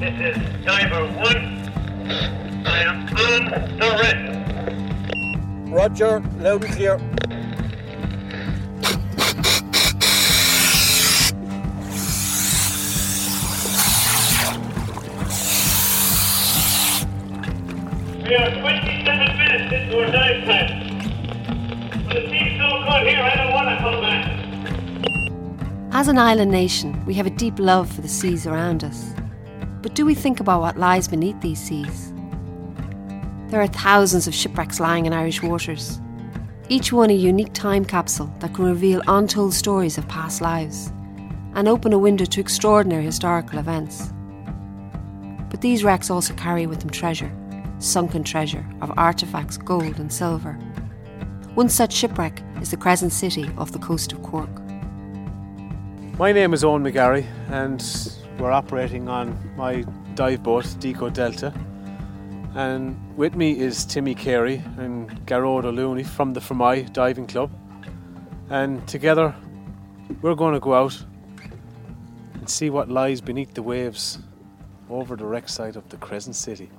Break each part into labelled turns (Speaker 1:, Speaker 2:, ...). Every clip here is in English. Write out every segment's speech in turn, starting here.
Speaker 1: This is diver one. I am on the red.
Speaker 2: Roger, loud and clear.
Speaker 1: We are 27 minutes into our dive time. When the sea's so good here, I don't want to come back.
Speaker 3: As an island nation, we have a deep love for the seas around us. But do we think about what lies beneath these seas? There are thousands of shipwrecks lying in Irish waters, each one a unique time capsule that can reveal untold stories of past lives and open a window to extraordinary historical events. But these wrecks also carry with them treasure, sunken treasure of artefacts, gold, and silver. One such shipwreck is the Crescent City off the coast of Cork.
Speaker 4: My name is Owen McGarry, and we're operating on my dive boat, Deco Delta. And with me is Timmy Carey and Garrod O'Looney from the Fermoy Diving Club. And together, we're going to go out and see what lies beneath the waves over the wreck site of the Crescent City.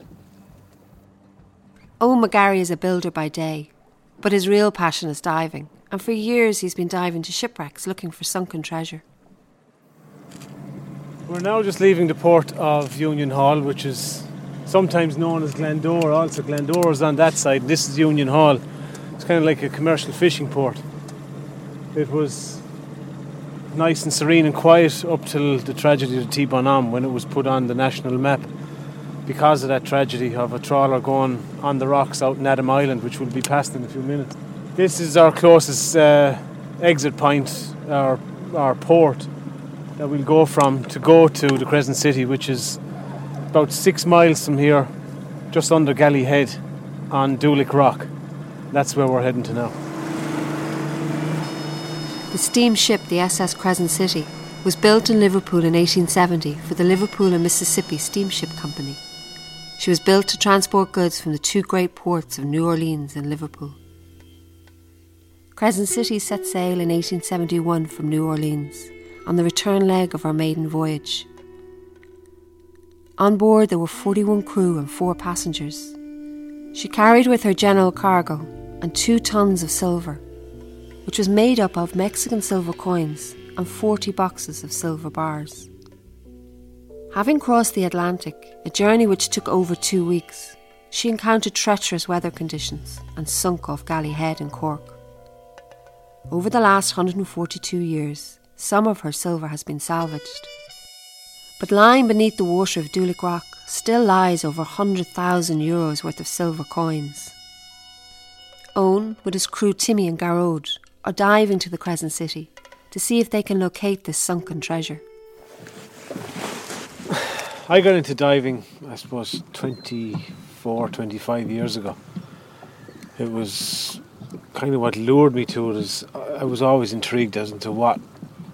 Speaker 3: Owen McGarry is a builder by day, but his real passion is diving, and for years he's been diving to shipwrecks looking for sunken treasure.
Speaker 4: We're now just leaving the port of Union Hall, which is sometimes known as Glendore. Also, Glendore is on that side. This is Union Hall. It's kind of like a commercial fishing port. It was nice and serene and quiet up till the tragedy of Tit Bonhomme when it was put on the national map because of that tragedy of a trawler going on the rocks out in Adam Island, which we'll be passed in a few minutes. This is our closest uh, exit point, our, our port that we'll go from to go to the Crescent City, which is about six miles from here, just under Galley Head on Dulick Rock. That's where we're heading to now.
Speaker 3: The steamship, the SS Crescent City, was built in Liverpool in 1870 for the Liverpool and Mississippi Steamship Company. She was built to transport goods from the two great ports of New Orleans and Liverpool. Crescent City set sail in 1871 from New Orleans on the return leg of her maiden voyage. On board there were 41 crew and 4 passengers. She carried with her general cargo and 2 tons of silver, which was made up of Mexican silver coins and 40 boxes of silver bars. Having crossed the Atlantic, a journey which took over two weeks, she encountered treacherous weather conditions and sunk off Galley Head in Cork. Over the last 142 years, some of her silver has been salvaged. But lying beneath the water of Dulick Rock still lies over 100,000 euros worth of silver coins. Owen, with his crew Timmy and Garrod, are diving to the Crescent City to see if they can locate this sunken treasure.
Speaker 4: I got into diving, I suppose, 24, 25 years ago. It was kind of what lured me to it is I was always intrigued as to what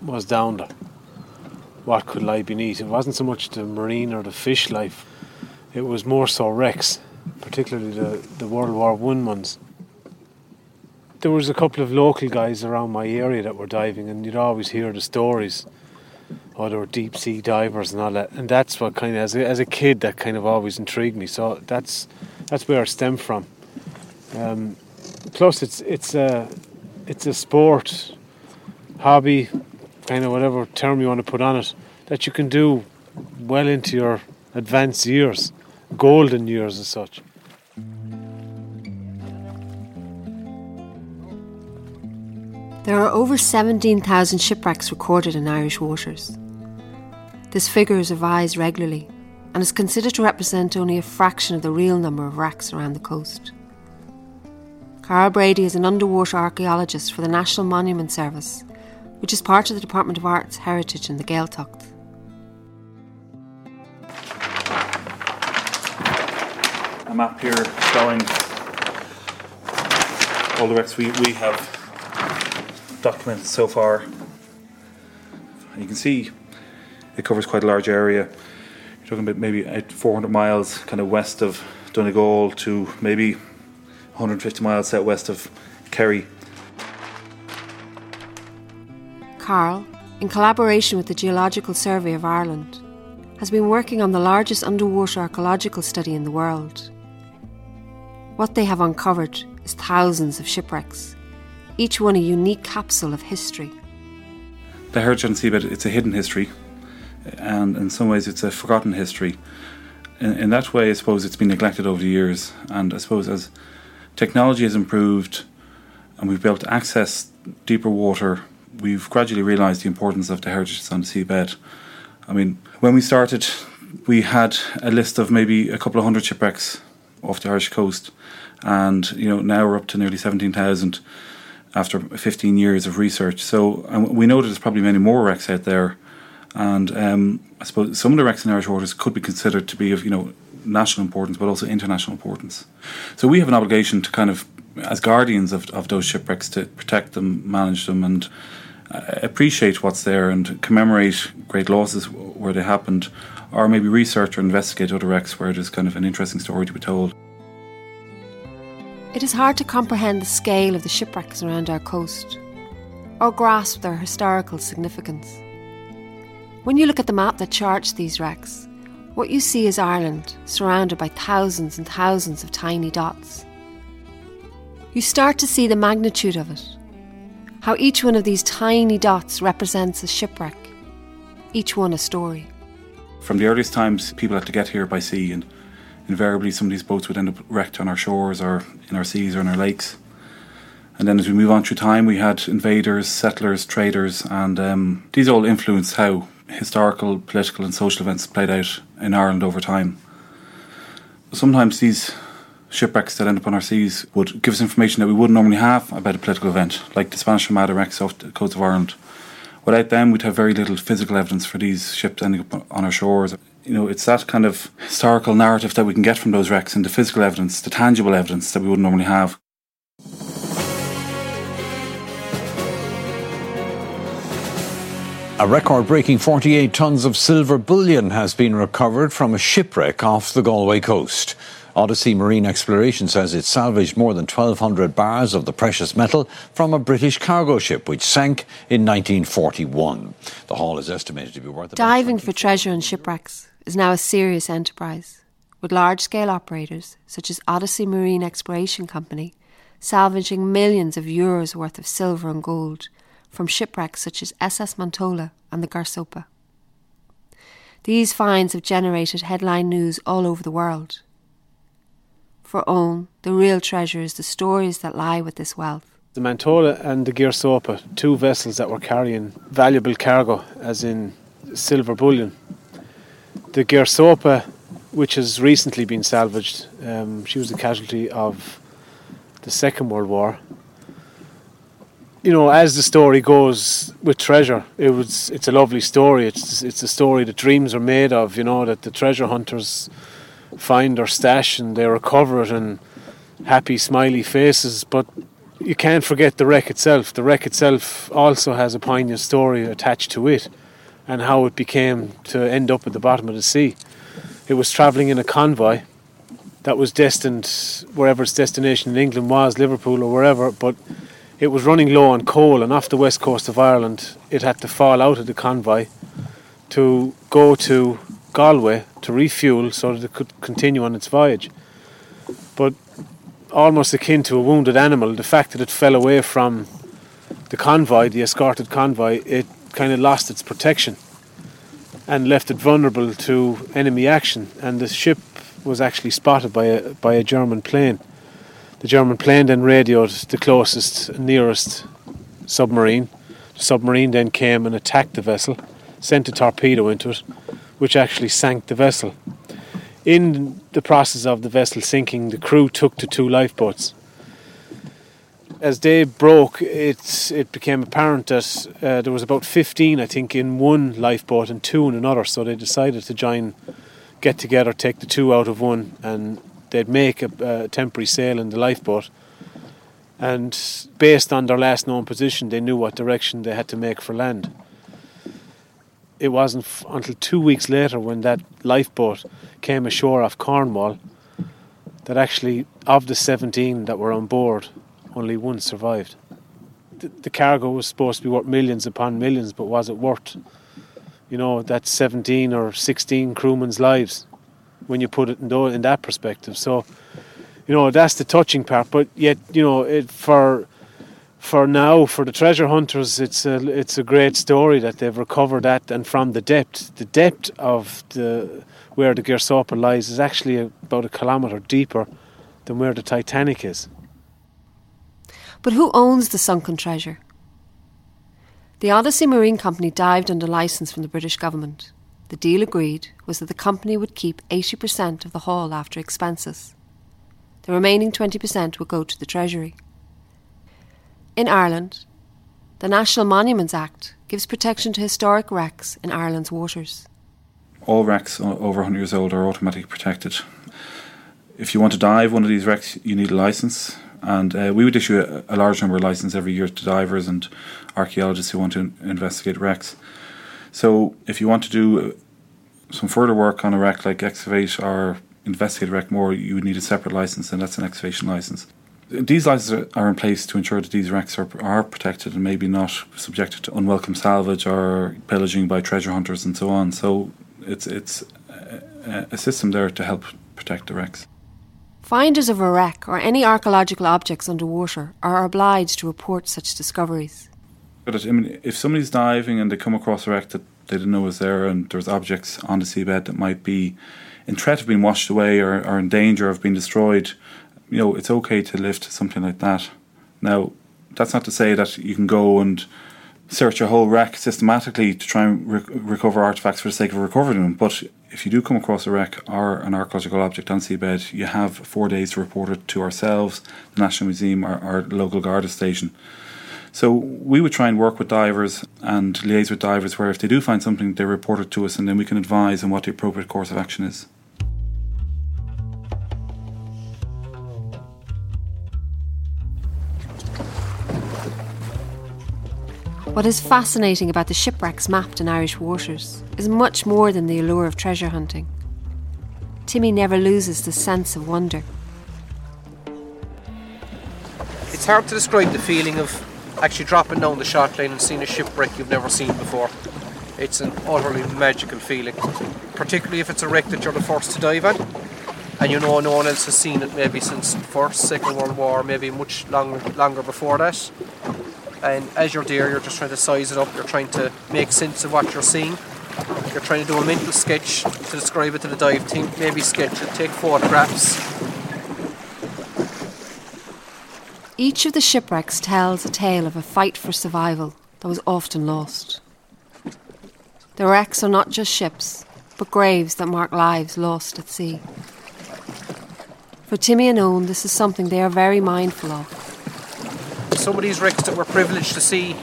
Speaker 4: was down there, what could lie beneath. It wasn't so much the marine or the fish life, it was more so wrecks, particularly the, the World War One ones. There was a couple of local guys around my area that were diving, and you'd always hear the stories. Oh, they were deep sea divers and all that, and that's what kind of, as a, as a kid, that kind of always intrigued me. So that's that's where it stemmed from. Um, plus, it's it's a it's a sport, hobby, kind of whatever term you want to put on it, that you can do well into your advanced years, golden years as such.
Speaker 3: There are over 17,000 shipwrecks recorded in Irish waters. This figure is revised regularly and is considered to represent only a fraction of the real number of wrecks around the coast. Carl Brady is an underwater archaeologist for the National Monument Service, which is part of the Department of Arts, Heritage and the Gaeltacht.
Speaker 5: a map here showing all the wrecks we, we have documented so far. You can see it covers quite a large area. You're talking about maybe 400 miles kind of west of Donegal to maybe 150 miles southwest of Kerry.
Speaker 3: Carl, in collaboration with the Geological Survey of Ireland, has been working on the largest underwater archaeological study in the world. What they have uncovered is thousands of shipwrecks, each one a unique capsule of history.
Speaker 5: The Heritage on Seabed, it's a hidden history, and in some ways it's a forgotten history. In, in that way, I suppose it's been neglected over the years, and I suppose as technology has improved and we've been able to access deeper water, we've gradually realised the importance of the heritage on the seabed. I mean, when we started, we had a list of maybe a couple of hundred shipwrecks off the Irish coast, and you know now we're up to nearly seventeen thousand after 15 years of research. So we know that there's probably many more wrecks out there, and um, I suppose some of the wrecks in Irish waters could be considered to be of you know national importance, but also international importance. So we have an obligation to kind of, as guardians of, of those shipwrecks, to protect them, manage them, and Uh, appreciate what's there and commemorate great losses where they happened, or maybe research or investigate other wrecks where there's kind of an interesting story to be told.
Speaker 3: It is hard to comprehend the scale of the shipwrecks around our coast, or grasp their historical significance. When you look at the map that charts these wrecks, what you see is Ireland surrounded by thousands and thousands of tiny dots. You start to see the magnitude of it, how each one of these tiny dots represents a shipwreck, each one a story.
Speaker 5: From the earliest times, people had to get here by sea, and invariably some of these boats would end up wrecked on our shores or in our seas or in our lakes. And then as we move on through time, we had invaders, settlers, traders, and um, these all influenced how historical, political, and social events played out in Ireland over time. Sometimes these shipwrecks that end up on our seas would give us information that we wouldn't normally have about a political event, like the Spanish Armada wrecks off the coast of Ireland. Without them, we'd have very little physical evidence for these ships ending up on our shores. You know, it's that kind of historical narrative that we can get from those wrecks and the physical evidence, the tangible evidence that we wouldn't normally have.
Speaker 2: A record breaking 48 tonnes of silver bullion has been recovered from a shipwreck off the Galway coast. Odyssey Marine Exploration says it salvaged more than 1,200 bars of the precious metal from a British cargo ship which sank in 1941. The haul is estimated to be worth.
Speaker 3: Diving for treasure in shipwrecks is now a serious enterprise, with large scale operators such as Odyssey Marine Exploration Company salvaging millions of euros worth of silver and gold from shipwrecks such as SS Mantola and the Gairsoppa. These finds have generated headline news all over the world. For Owen, the real treasure is the stories that lie with this wealth.
Speaker 4: The Mantola and the Gairsoppa, two vessels that were carrying valuable cargo, as in silver bullion. The Gairsoppa, which has recently been salvaged, um, she was a casualty of the Second World War you know, as the story goes with treasure, it was it's a lovely story. It's it's a story that dreams are made of. You know that the treasure hunters find their stash and they recover it and happy, smiley faces. But you can't forget the wreck itself. The wreck itself also has a poignant story attached to it, and how it became to end up at the bottom of the sea. It was travelling in a convoy that was destined wherever its destination in England was, Liverpool or wherever, but it was running low on coal, and off the west coast of Ireland, it had to fall out of the convoy to go to Galway to refuel so that it could continue on its voyage. But almost akin to a wounded animal, the fact that it fell away from the convoy, the escorted convoy, it kind of lost its protection and left it vulnerable to enemy action. And the ship was actually spotted by a by a German plane. The German plane then radioed the closest, nearest submarine. The submarine then came and attacked the vessel, sent a torpedo into it, which actually sank the vessel. In the process of the vessel sinking, the crew took to two lifeboats. As day broke, it it became apparent that uh, there was about 15, I think, in one lifeboat and two in another. So they decided to join, get together, take the two out of one, and they'd make a, a temporary sail in the lifeboat. And based on their last known position, they knew what direction they had to make for land. It wasn't f- until two weeks later, when that lifeboat came ashore off Cornwall, that actually, of the 17 that were on board, only one survived. The, the cargo was supposed to be worth millions upon millions, but was it worth You know, that 17 or 16 crewmen's lives when you put it in, in that perspective. So, you know, that's the touching part. But yet, you know, it, for for now, for the treasure hunters, it's a it's a great story that they've recovered that, and from the depth, the depth of the where the Gairsoppa lies is actually about a kilometre deeper than where the Titanic is.
Speaker 3: But who owns the sunken treasure? The Odyssey Marine Company dived under licence from the British government. The deal agreed was that the company would keep 80% of the haul after expenses. The remaining 20% would go to the Treasury. In Ireland, the National Monuments Act gives protection to historic wrecks in Ireland's waters.
Speaker 5: All wrecks over 100 years old are automatically protected. If you want to dive one of these wrecks, you need a license and uh, we would issue a, a, large number of licenses every year to divers and archaeologists who want to investigate wrecks. So, if you want to do uh, some further work on a wreck, like excavate or investigate a wreck more, you would need a separate license, and that's an excavation license. These licenses are in place to ensure that these wrecks are, are protected and maybe not subjected to unwelcome salvage or pillaging by treasure hunters and so on. So, it's it's a, a system there to help protect the wrecks.
Speaker 3: Finders of a wreck or any archaeological objects underwater are obliged to report such discoveries.
Speaker 5: But I mean, if somebody's diving and they come across a wreck that they didn't know was there, and there's objects on the seabed that might be in threat of being washed away or, or in danger of being destroyed, you know, it's okay to lift something like that. Now, that's not to say that you can go and search a whole wreck systematically to try and re- recover artifacts for the sake of recovering them, but if you do come across a wreck or an archaeological object on seabed, you have four days to report it to ourselves, the National Museum, or our local Garda station. So we would try and work with divers and liaise with divers where if they do find something, they report it to us and then we can advise on what the appropriate course of action is.
Speaker 3: What is fascinating about the shipwrecks mapped in Irish waters is much more than the allure of treasure hunting. Timmy never loses the sense of wonder.
Speaker 6: It's hard to describe the feeling of actually dropping down the shot line and seeing a shipwreck you've never seen before. It's an utterly magical feeling, particularly if it's a wreck that you're the first to dive on and you know no one else has seen it maybe since the First, Second World War, maybe much longer, longer before that. And as you're there, you're just trying to size it up, you're trying to make sense of what you're seeing. You're trying to do a mental sketch to describe it to the dive team, maybe sketch it, take photographs.
Speaker 3: Each of the shipwrecks tells a tale of a fight for survival that was often lost. The wrecks are not just ships, but graves that mark lives lost at sea. For Timmy and Owen, this is something they are very mindful of
Speaker 6: some of these wrecks that we're privileged to see,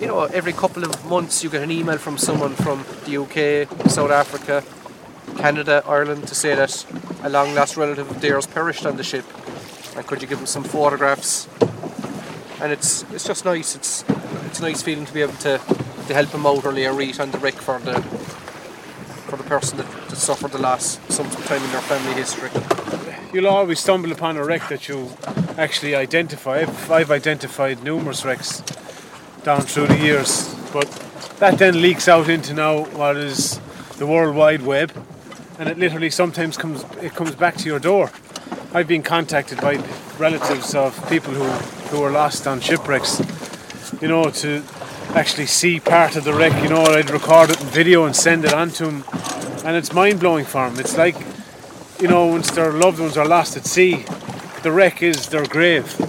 Speaker 6: you know, every couple of months you get an email from someone from the UK, South Africa, Canada, Ireland to say that a long lost relative of theirs perished on the ship. And could you give them some photographs? And it's it's just nice. It's it's a nice feeling to be able to, to help them out or lay on the wreck for the for the person that, that suffered the loss sometime in their family history.
Speaker 4: You'll always stumble upon a wreck that you actually identify. I've, I've identified numerous wrecks down through the years, but that then leaks out into now what is the World Wide Web, and it literally sometimes comes it comes back to your door. I've been contacted by relatives of people who who were lost on shipwrecks, you know, to actually see part of the wreck. You know, I'd record it in video and send it on to them, and it's mind blowing for them. It's like, you know, once their loved ones are lost at sea, the wreck is their grave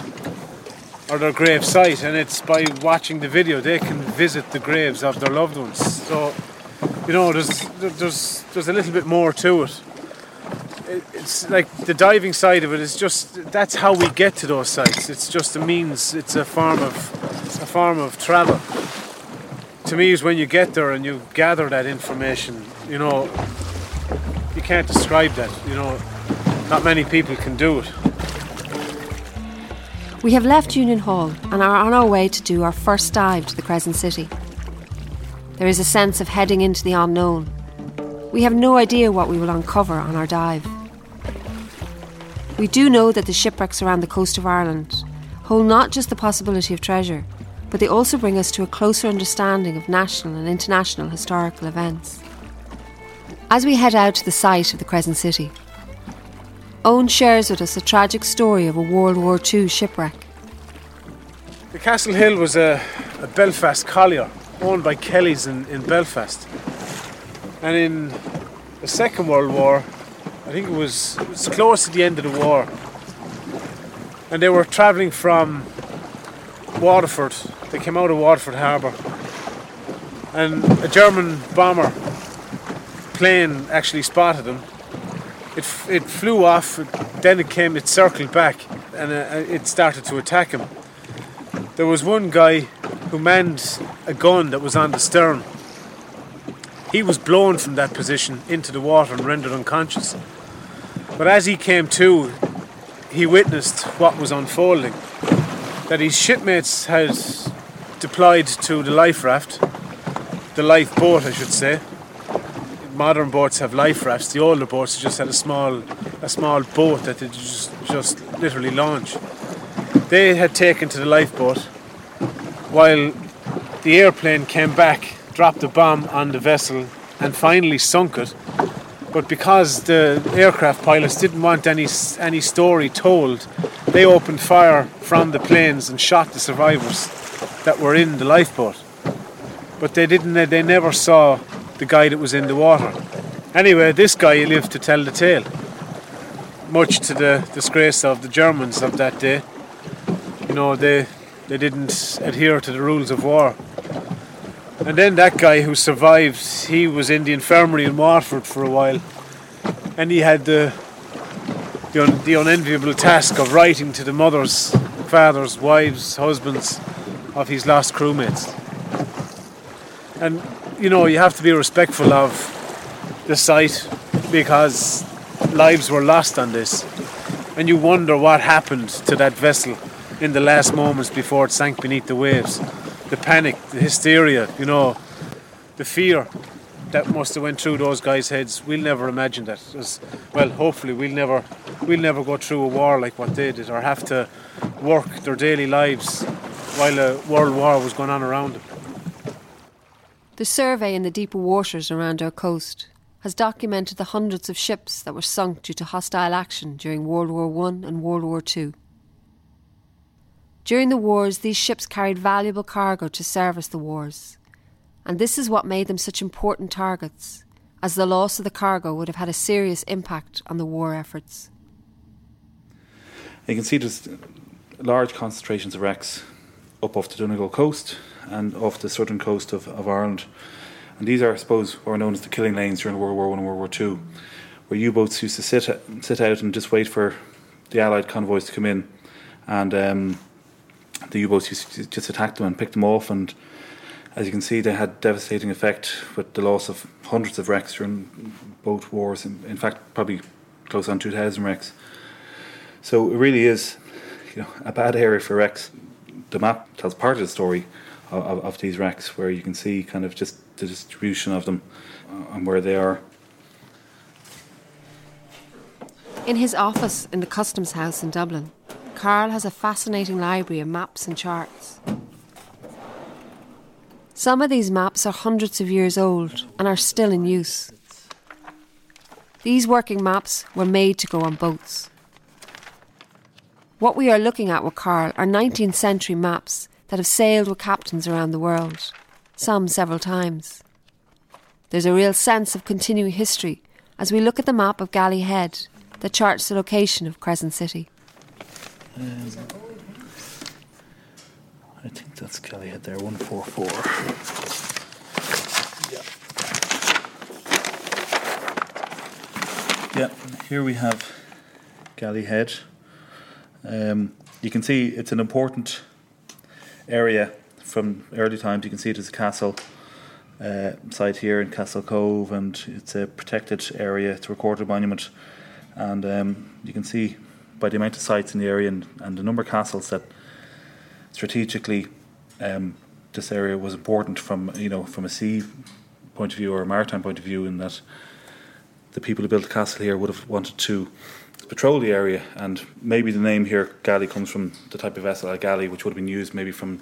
Speaker 4: or their grave site, and it's by watching the video they can visit the graves of their loved ones. So, you know, there's there's there's a little bit more to it. It's like the diving side of it is just that's how we get to those sites. It's just a means. It's a form of a form of travel. To me, is when you get there and you gather that information. You know, you can't describe that. You know, not many people can do it.
Speaker 3: We have left Union Hall and are on our way to do our first dive to the Crescent City. There is a sense of heading into the unknown. We have no idea what we will uncover on our dive. We do know that the shipwrecks around the coast of Ireland hold not just the possibility of treasure, but they also bring us to a closer understanding of national and international historical events. As we head out to the site of the Crescent City, Owen shares with us a tragic story of a World War II shipwreck.
Speaker 4: The Castle Hill was a, a Belfast collier owned by Kellys in, in Belfast. And in the Second World War, I think it was, it was close to the end of the war, and they were travelling from Waterford. They came out of Waterford Harbour, and a German bomber plane actually spotted them. It, it flew off, then it came, it circled back, and uh, it started to attack him. There was one guy who manned a gun that was on the stern. He was blown from that position into the water and rendered unconscious. But as he came to, he witnessed what was unfolding. That his shipmates had deployed to the life raft, the lifeboat, I should say. Modern boats have life rafts. The older boats just had a small, a small boat that they just, just literally launch. They had taken to the lifeboat, while the airplane came back, dropped a bomb on the vessel, and finally sunk it. But because the aircraft pilots didn't want any any story told, they opened fire from the planes and shot the survivors that were in the lifeboat. But they didn't. They never saw the guy that was in the water. Anyway, this guy lived to tell the tale, much to the disgrace of the Germans of that day. You know, they they didn't adhere to the rules of war. And then that guy who survived, he was in the infirmary in Waterford for a while, and he had the the, un, the unenviable task of writing to the mothers, fathers, wives, husbands of his lost crewmates. And you know, you have to be respectful of the site because lives were lost on this. And you wonder what happened to that vessel in the last moments before it sank beneath the waves. The panic, the hysteria, you know, the fear that must have went through those guys' heads. We'll never imagine that. As, well, hopefully we'll never we'll never go through a war like what they did or have to work their daily lives while a world war was going on around them.
Speaker 3: The survey in the deeper waters around our coast has documented the hundreds of ships that were sunk due to hostile action during World War I and World War II. During the wars, these ships carried valuable cargo to service the wars, and this is what made them such important targets, as the loss of the cargo would have had a serious impact on the war efforts.
Speaker 5: You can see there's large concentrations of wrecks up off the Donegal coast and off the southern coast of, of Ireland. And these are, I suppose, what are known as the killing lanes during World War One and World War Two, where U-boats used to sit sit out and just wait for the Allied convoys to come in, and um, the U-boats used to just attack them and pick them off. And as you can see, they had devastating effect with the loss of hundreds of wrecks during both wars. In, in fact, probably close on two thousand wrecks. So it really is, you know, a bad area for wrecks. The map tells part of the story of, of, these wrecks, where you can see kind of just the distribution of them uh, and where they are.
Speaker 3: In his office in the Customs House in Dublin, Carl has a fascinating library of maps and charts. Some of these maps are hundreds of years old and are still in use. These working maps were made to go on boats. What we are looking at with Carl are 19th century maps that have sailed with captains around the world, some several times. There's a real sense of continuing history as we look at the map of Galley Head that charts the location of Crescent City.
Speaker 5: Um, I think that's Kelly Head there, 144. Yeah. Yeah, here we have Galley Head. Um, you can see it's an important area from early times. You can see it as a castle uh, site here in Castle Cove, and it's a protected area. It's a recorded monument, and um, you can see by the amount of sites in the area and, and the number of castles that strategically um, this area was important from you know from a sea point of view or a maritime point of view, in that the people who built the castle here would have wanted to patrol the area, and maybe the name here galley comes from the type of vessel, a galley, which would have been used maybe from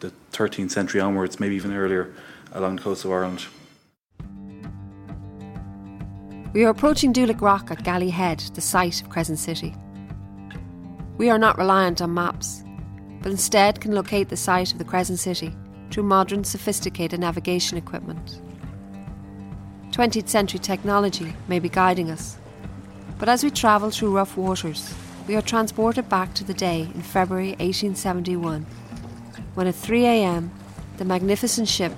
Speaker 5: the 13th century onwards, maybe even earlier, along the coast of Ireland.
Speaker 3: We are approaching Dulac Rock at Galley Head, the site of Crescent City. We are not reliant on maps, but instead can locate the site of the Crescent City through modern, sophisticated navigation equipment. 20th century technology may be guiding us, but as we travel through rough waters, we are transported back to the day in February 1871 when at 3 am the magnificent ship,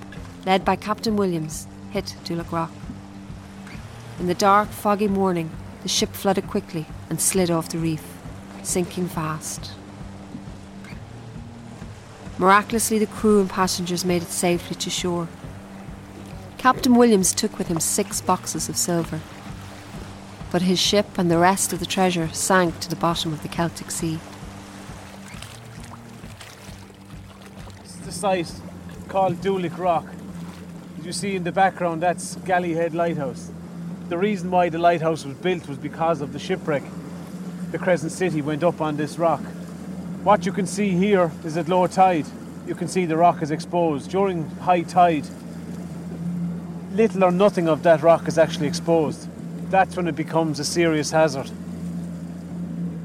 Speaker 3: led by Captain Williams, hit Dulac Rock. In the dark, foggy morning, the ship flooded quickly and slid off the reef, sinking fast. Miraculously, the crew and passengers made it safely to shore. Captain Williams took with him six boxes of silver, but his ship and the rest of the treasure sank to the bottom of the Celtic Sea.
Speaker 4: This is the site called Dulac Rock. As you see in the background, that's Galleyhead Lighthouse. The reason why the lighthouse was built was because of the shipwreck. The Crescent City went up on this rock. What you can see here is at low tide. You can see the rock is exposed. During high tide, little or nothing of that rock is actually exposed. That's when it becomes a serious hazard.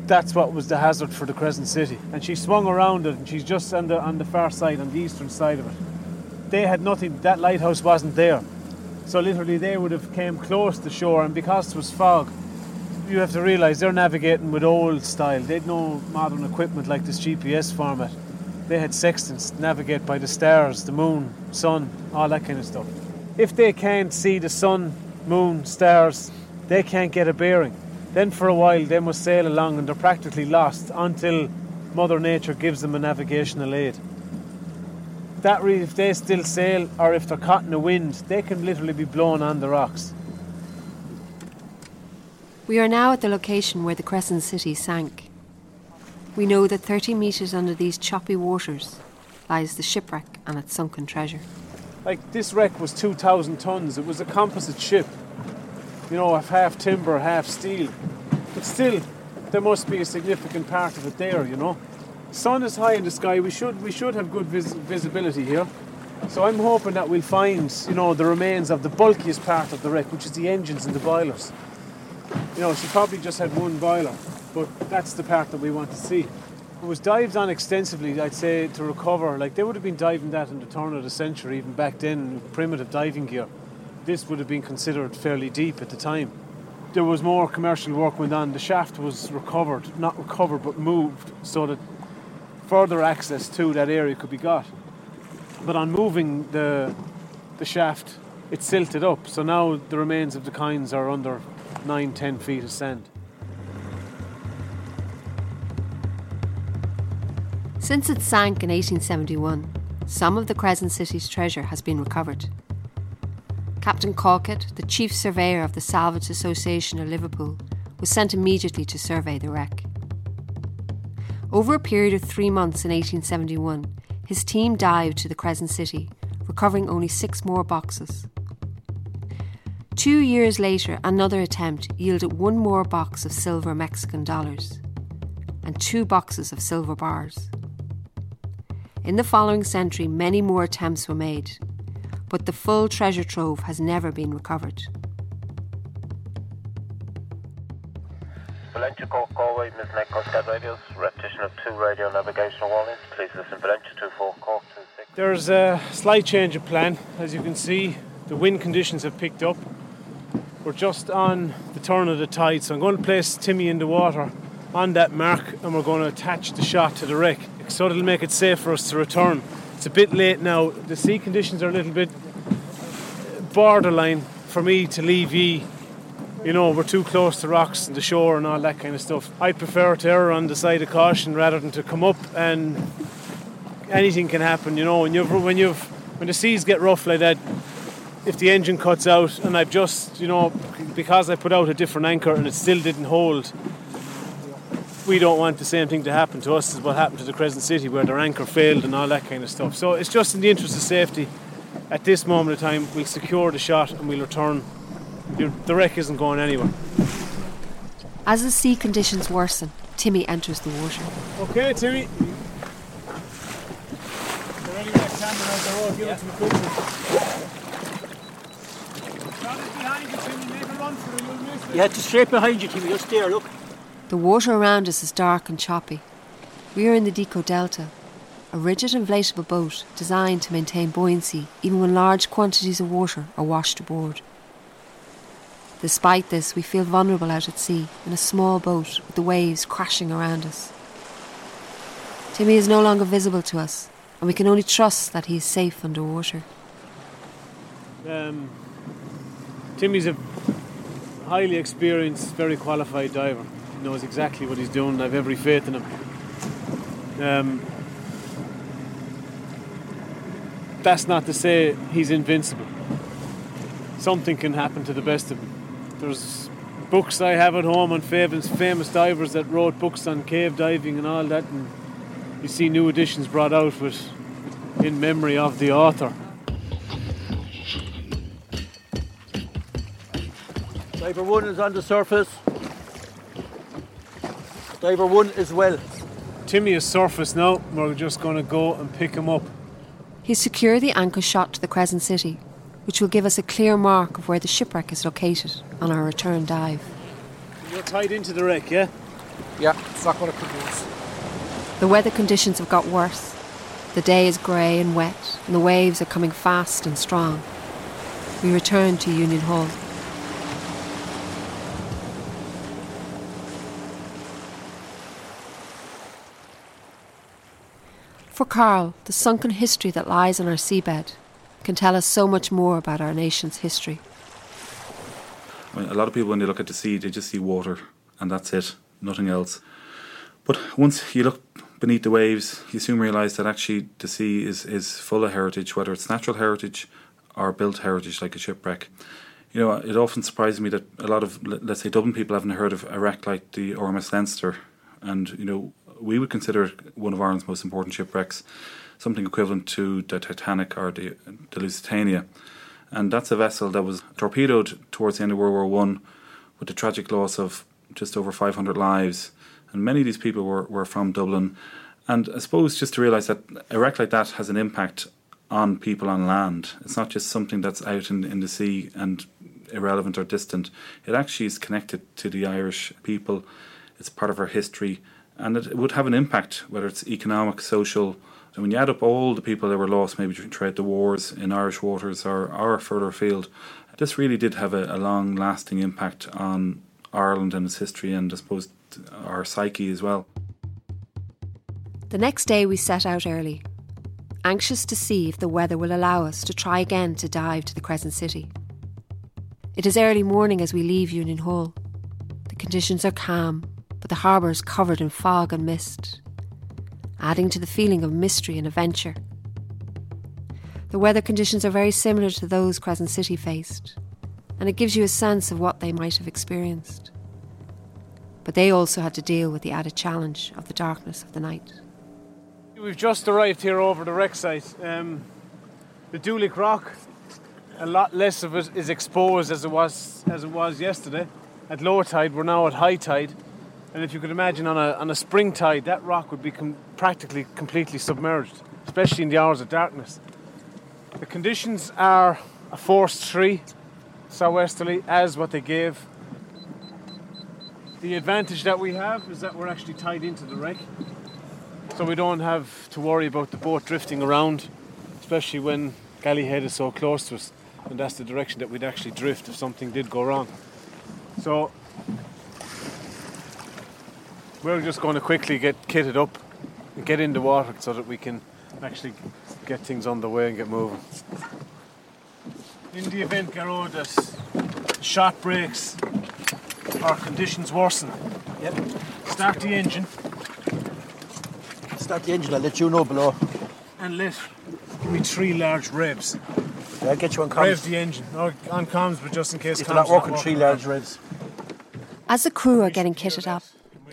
Speaker 4: That's what was the hazard for the Crescent City. And she swung around it and she's just on the on the far side, on the eastern side of it. They had nothing that lighthouse wasn't there. So literally they would have came close to shore and because it was fog, you have to realise they're navigating with old style. They'd no modern equipment like this GPS format. They had sextants, navigate by the stars, the moon, sun, all that kind of stuff. If they can't see the sun, moon, stars, they can't get a bearing. Then for a while they must sail along and they're practically lost until Mother Nature gives them a navigational aid. That really, if they still sail or if they're caught in the wind, they can literally be blown on the rocks.
Speaker 3: We are now at the location where the Crescent City sank. We know that 30 metres under these choppy waters lies the shipwreck and its sunken treasure.
Speaker 4: Like this wreck was 2,000 tons. It was a composite ship. You know, half timber, half steel. But still, there must be a significant part of it there. You know, sun is high in the sky. We should we should have good vis- visibility here. So I'm hoping that we'll find you know the remains of the bulkiest part of the wreck, which is the engines and the boilers. You know, she probably just had one boiler, but that's the part that we want to see. It was dived on extensively, I'd say, to recover. Like they would have been diving that in the turn of the century, even back then, primitive diving gear. This would have been considered fairly deep at the time. There was more commercial work went on. The shaft was recovered, not recovered, but moved, so that further access to that area could be got. But on moving the the shaft, it silted up. So now the remains of the kinds are under nine, ten feet of sand.
Speaker 3: Since it sank in 1871, some of the Crescent City's treasure has been recovered. Captain Calkett, the chief surveyor of the Salvage Association of Liverpool, was sent immediately to survey the wreck. Over a period of three months in 1871, his team dived to the Crescent City, recovering only six more boxes. Two years later, another attempt yielded one more box of silver Mexican dollars and two boxes of silver bars. In the following century, many more attempts were made, but the full treasure trove has never been recovered.
Speaker 7: Valentia Cork Galway, Miss Nick Cascade Radios, repetition of two radio navigational warnings. Please listen Valentia 24 Cork 26.
Speaker 4: There's a slight change of plan. As you can see, the wind conditions have picked up. We're just on the turn of the tide, so I'm going to place Timmy in the water on that mark and we're going to attach the shot to the wreck so it'll make it safe for us to return. It's a bit late now. The sea conditions are a little bit borderline for me to leave ye. You know, we're too close to rocks and the shore and all that kind of stuff. I'd prefer to err on the side of caution rather than to come up and anything can happen. You know, when you've when you've when the seas get rough like that, if the engine cuts out and I've just you know because I put out a different anchor and it still didn't hold, we don't want the same thing to happen to us as what happened to the Crescent City where their anchor failed and all that kind of stuff. So it's just in the interest of safety. At this moment of time, we'll secure the shot and we'll return. The the wreck isn't going anywhere.
Speaker 3: As the sea conditions worsen, Timmy enters the water.
Speaker 4: Okay, Timmy. You ready?
Speaker 8: Yeah, just straight behind you, Timmy. Just there, look.
Speaker 3: The water around us is dark and choppy. We are in the Deco Delta, a rigid inflatable boat designed to maintain buoyancy even when large quantities of water are washed aboard. Despite this, we feel vulnerable out at sea in a small boat with the waves crashing around us. Timmy is no longer visible to us, and we can only trust that he is safe underwater.
Speaker 4: Um, Timmy's a highly experienced, very qualified diver. Knows exactly what he's doing. I have every faith in him. Um, that's not to say he's invincible. Something can happen to the best of them. There's books I have at home on famous, famous divers that wrote books on cave diving and all that, and you see new editions brought out with in memory of the author.
Speaker 8: Diver one is on the surface. Diver one is well.
Speaker 4: Timmy is surfaced now. We're just going to go and pick him up.
Speaker 3: He's secure the anchor shot to the Crescent City, which will give us a clear mark of where the shipwreck is located on our return dive.
Speaker 4: You're tied into the wreck, yeah?
Speaker 6: Yeah, it's not going to produce.
Speaker 3: The weather conditions have got worse. The day is grey and wet, and the waves are coming fast and strong. We return to Union Hall. For Carl, the sunken history that lies on our seabed can tell us so much more about our nation's history.
Speaker 5: I mean, a lot of people, when they look at the sea, they just see water, and that's it, nothing else. But once you look beneath the waves, you soon realise that actually the sea is, is full of heritage, whether it's natural heritage or built heritage like a shipwreck. You know, it often surprises me that a lot of, let- let's say, Dublin people haven't heard of a wreck like the RMS Leinster. And, you know, we would consider one of Ireland's most important shipwrecks, something equivalent to the Titanic or the, the Lusitania. And that's a vessel that was torpedoed towards the end of World War One, with the tragic loss of just over 500 lives. And many of these people were, were from Dublin. And I suppose just to realise that a wreck like that has an impact on people on land. It's not just something that's out in, in the sea and irrelevant or distant. It actually is connected to the Irish people. It's part of our history. And it, would have an impact, whether it's economic, social. And when you add up all the people that were lost, maybe throughout the wars in Irish waters or, or further afield, this really did have a, a long lasting impact on Ireland and its history and I suppose our psyche as well.
Speaker 3: The next day, we set out early, anxious to see if the weather will allow us to try again to dive to the Crescent City. It is early morning as we leave Union Hall. The conditions are calm, but the harbour is covered in fog and mist, adding to the feeling of mystery and adventure. The weather conditions are very similar to those Crescent City faced, and it gives you a sense of what they might have experienced. But they also had to deal with the added challenge of the darkness of the night.
Speaker 4: We've just arrived here over the wreck site. Um, the Dulick Rock, a lot less of it is exposed as it was as it was yesterday. At low tide, we're now at high tide, and if you could imagine on a on a spring tide, that rock would be com- practically completely submerged, especially in the hours of darkness. The conditions are a force three, southwesterly, as what they gave. The advantage that we have is that we're actually tied into the wreck. So we don't have to worry about the boat drifting around, especially when Galleyhead is so close to us. And that's the direction that we'd actually drift if something did go wrong. So we're just going to quickly get kitted up and get in the water so that we can actually get things on the way and get moving. In the event, Garrod, that shot breaks or conditions worsen,
Speaker 8: Yep.
Speaker 4: start the engine
Speaker 8: Start the engine, I'll let you know below.
Speaker 4: and let give me three large revs.
Speaker 8: I'll get you on
Speaker 4: Rev
Speaker 8: comms.
Speaker 4: the engine, or on comms, but just in case
Speaker 8: If
Speaker 4: comms
Speaker 8: they're not working, three large revs.
Speaker 3: As the crew are getting kitted up,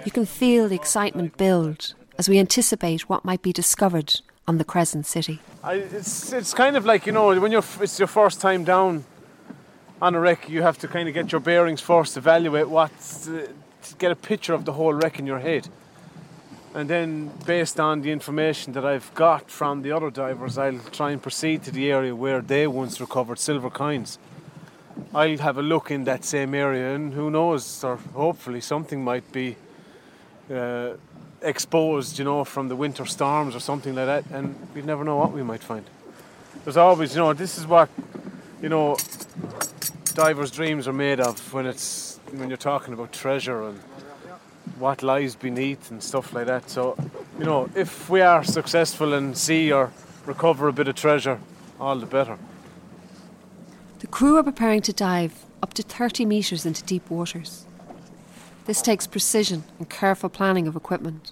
Speaker 3: you can feel the excitement build as we anticipate what might be discovered on the Crescent City.
Speaker 4: I, it's it's kind of like you know when you're it's your first time down on a wreck, you have to kind of get your bearings first, evaluate what's get a picture of the whole wreck in your head. And then, based on the information that I've got from the other divers, I'll try and proceed to the area where they once recovered silver coins. I'll have a look in that same area, and who knows, or hopefully something might be uh, exposed, you know, from the winter storms or something like that, and we'd never know what we might find. There's always, you know, this is what, you know, divers' dreams are made of when it's when you're talking about treasure and what lies beneath and stuff like that. So, you know, if we are successful and see or recover a bit of treasure, all the better.
Speaker 3: The crew are preparing to dive up to 30 metres into deep waters. This takes precision and careful planning of equipment.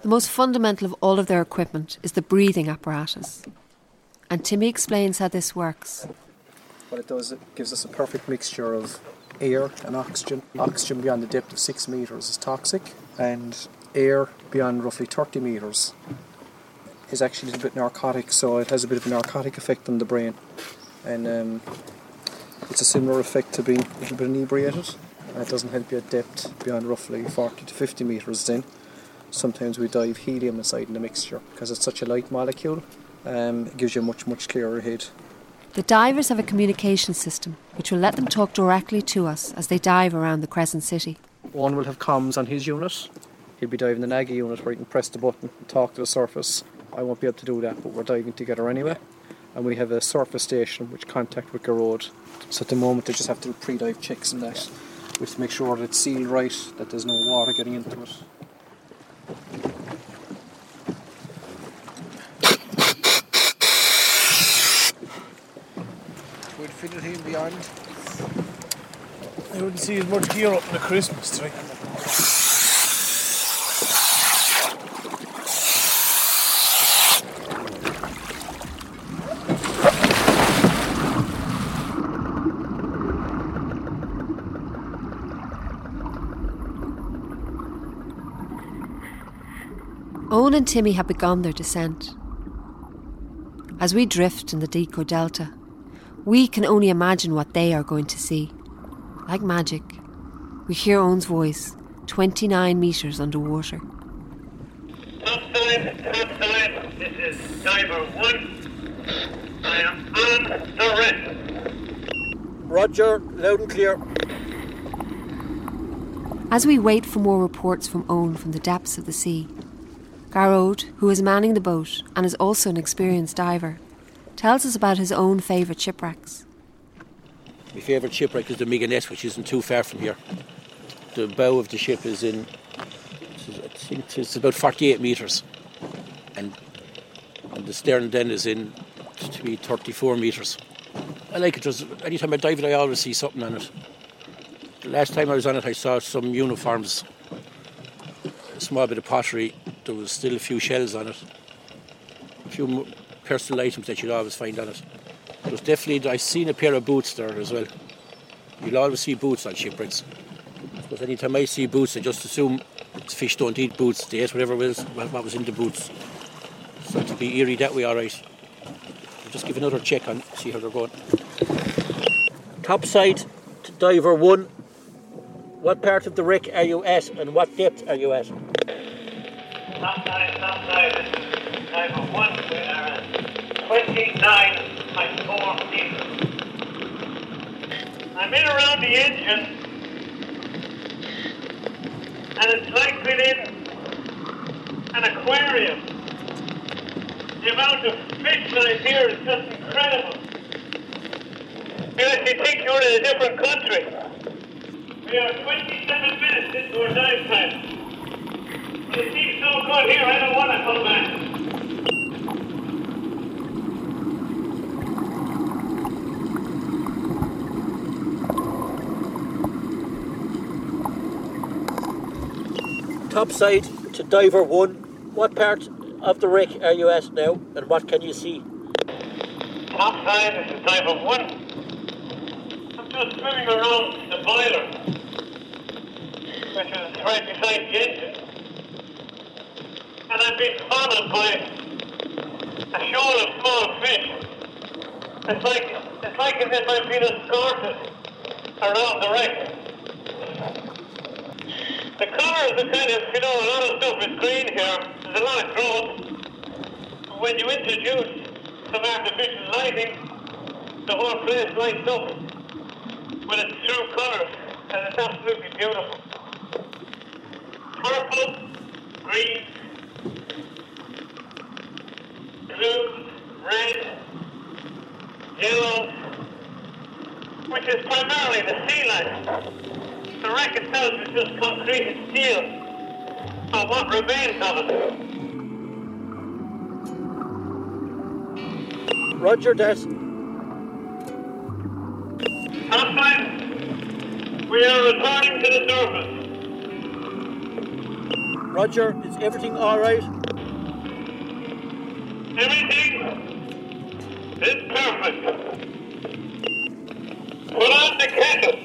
Speaker 3: The most fundamental of all of their equipment is the breathing apparatus. And Timmy explains how this works.
Speaker 9: What it does, it gives us a perfect mixture of air and oxygen. Oxygen beyond the depth of six metres is toxic, and air beyond roughly 30 metres is actually a little bit narcotic, so it has a bit of a narcotic effect on the brain. And um, it's a similar effect to being a little bit inebriated. It doesn't help you at depth beyond roughly 40 to 50 metres then. Sometimes we dive helium inside in the mixture because it's such a light molecule. Um, it gives you a much, much clearer head.
Speaker 3: The divers have a communication system which will let them talk directly to us as they dive around the Crescent City.
Speaker 9: One will have comms on his unit. He'll be diving the Nagy unit where he can press the button and talk to the surface. I won't be able to do that, but we're diving together anyway. And we have a surface station which contact with Garrod. So at the moment they just have to do pre-dive checks and that. We have to make sure that it's sealed right, that there's no water getting into it. We'd fit it in beyond.
Speaker 4: I wouldn't see as much gear up in the Christmas tree.
Speaker 3: Owen and Timmy have begun their descent. As we drift in the Deco Delta, we can only imagine what they are going to see. Like magic, we hear Owen's voice, 29 metres underwater.
Speaker 1: Topside, topside. This is diver one. I am on the red.
Speaker 10: Roger, loud and clear.
Speaker 3: As we wait for more reports from Owen from the depths of the sea, Garrod, who is manning the boat and is also an experienced diver, tells us about his own favourite shipwrecks.
Speaker 11: My favourite shipwreck is the Miganess, which isn't too far from here. The bow of the ship is in, I think it's about 48 metres, and, and the stern then is in to be 34 metres. I like it. There's, anytime I dive it, I always see something on it. The last time I was on it, I saw some uniforms, small bit of pottery. There was still a few shells on it, a few personal items that you'd always find on it. There was definitely, I've seen a pair of boots there as well. You'll always see boots on shipwrecks. Because anytime I see boots, I just assume fish don't eat boots. They ate whatever was what was in the boots. So to be eerie that way, all right. I'll just give another check on, see how they're going. Top side to diver one. What part of the wreck are you at, and what depth are you at?
Speaker 1: Topside, topside. This is diver one. We are at 29.4 meters. I'm in around the engine. And it's like being in an aquarium. The amount of fish that I hear is just incredible. You actually think you're in a different country. We are 27 minutes into our dive time. It seems so good here, I don't want to come back.
Speaker 11: Top side to diver one. What part of the wreck are you at now, and what can you see?
Speaker 1: Top side, this is diver one. I'm just swimming around the boiler, which is right beside the engine. I've been followed by a shoal of small fish. It's like it's like as if I've been escorted around the wreck. The colours are kind of, you know, a lot of stuff is green here. There's a lot of growth. When you introduce some artificial lighting, the whole place lights up with its true colours, and it's absolutely beautiful. Purple, green, blue, red, yellow, which is primarily the sea life. The wreck itself is just concrete and steel. But what remains of it?
Speaker 8: Roger that.
Speaker 1: Top we are returning to the
Speaker 8: surface. Roger, is everything all right?
Speaker 1: Everything is perfect. Put on the kettle.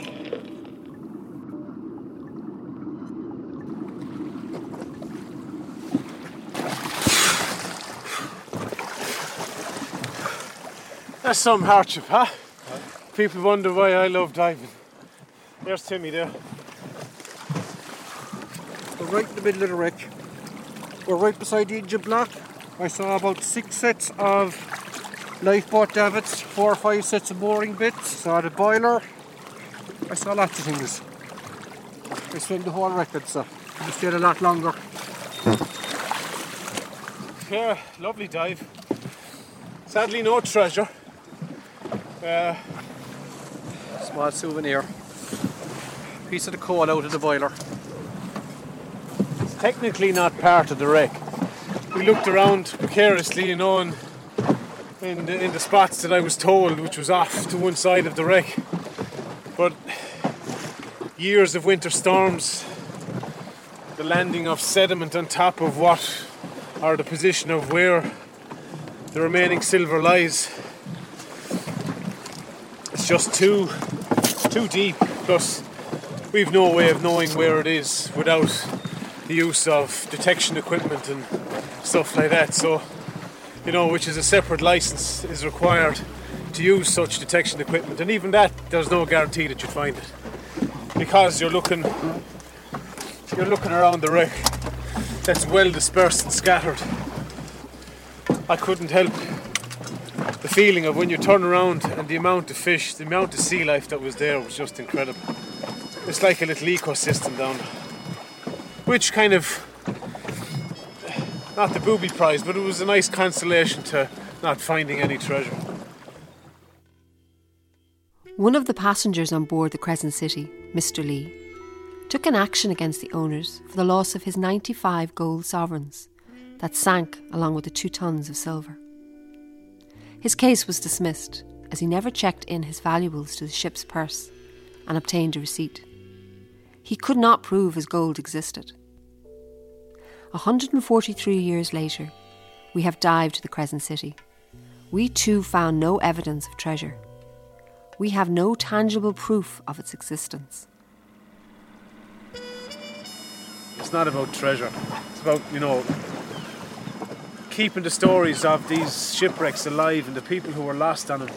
Speaker 4: That's some hardship, huh? People wonder why I love diving. There's Timmy there.
Speaker 6: We're right in the middle of the wreck. We're right beside the engine block. I saw about six sets of lifeboat davits, four or five sets of mooring bitts, saw the boiler. I saw lots of things. I swam the whole record, so we stayed a lot longer.
Speaker 4: yeah, lovely dive. Sadly, no treasure. Uh,
Speaker 6: Small souvenir. Piece of the coal out of the boiler.
Speaker 4: It's technically not part of the wreck. We looked around precariously, you know, and in the, in the spots that I was told, which was off to one side of the wreck. But years of winter storms, the landing of sediment on top of what, or the position of where the remaining silver lies, it's just too too deep. Plus, we've no way of knowing where it is without the use of detection equipment and stuff like that. So, you know, which is a separate license is required to use such detection equipment, and even that, there's no guarantee that you'd find it because you're looking you're looking around the wreck that's well dispersed and scattered. I couldn't help the feeling of when you turn around and the amount of fish, the amount of sea life that was there was just incredible. It's like a little ecosystem down there. Which kind of, not the booby prize, but it was a nice consolation to not finding any treasure.
Speaker 3: One of the passengers on board the Crescent City, Mr. Lee, took an action against the owners for the loss of his 95 gold sovereigns that sank along with the two tons of silver. His case was dismissed as he never checked in his valuables to the ship's purse and obtained a receipt. He could not prove his gold existed. 143 years later, we have dived to the Crescent City. We too found no evidence of treasure. We have no tangible proof of its existence.
Speaker 4: It's not about treasure. It's about, you know, keeping the stories of these shipwrecks alive and the people who were lost on them.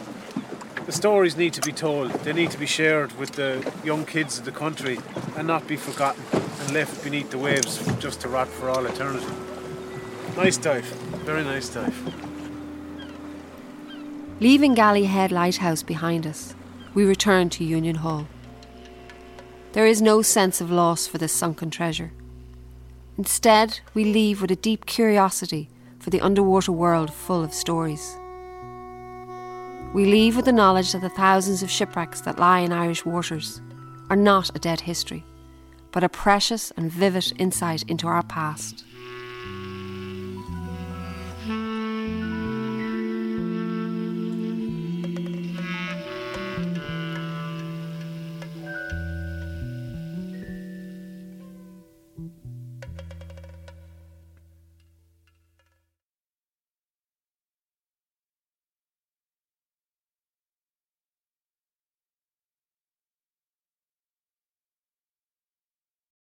Speaker 4: The stories need to be told, they need to be shared with the young kids of the country and not be forgotten and left beneath the waves just to rot for all eternity. Nice dive, very nice dive.
Speaker 3: Leaving Galley Head Lighthouse behind us, we return to Union Hall. There is no sense of loss for this sunken treasure. Instead, we leave with a deep curiosity for the underwater world full of stories. We leave with the knowledge that the thousands of shipwrecks that lie in Irish waters are not a dead history, but a precious and vivid insight into our past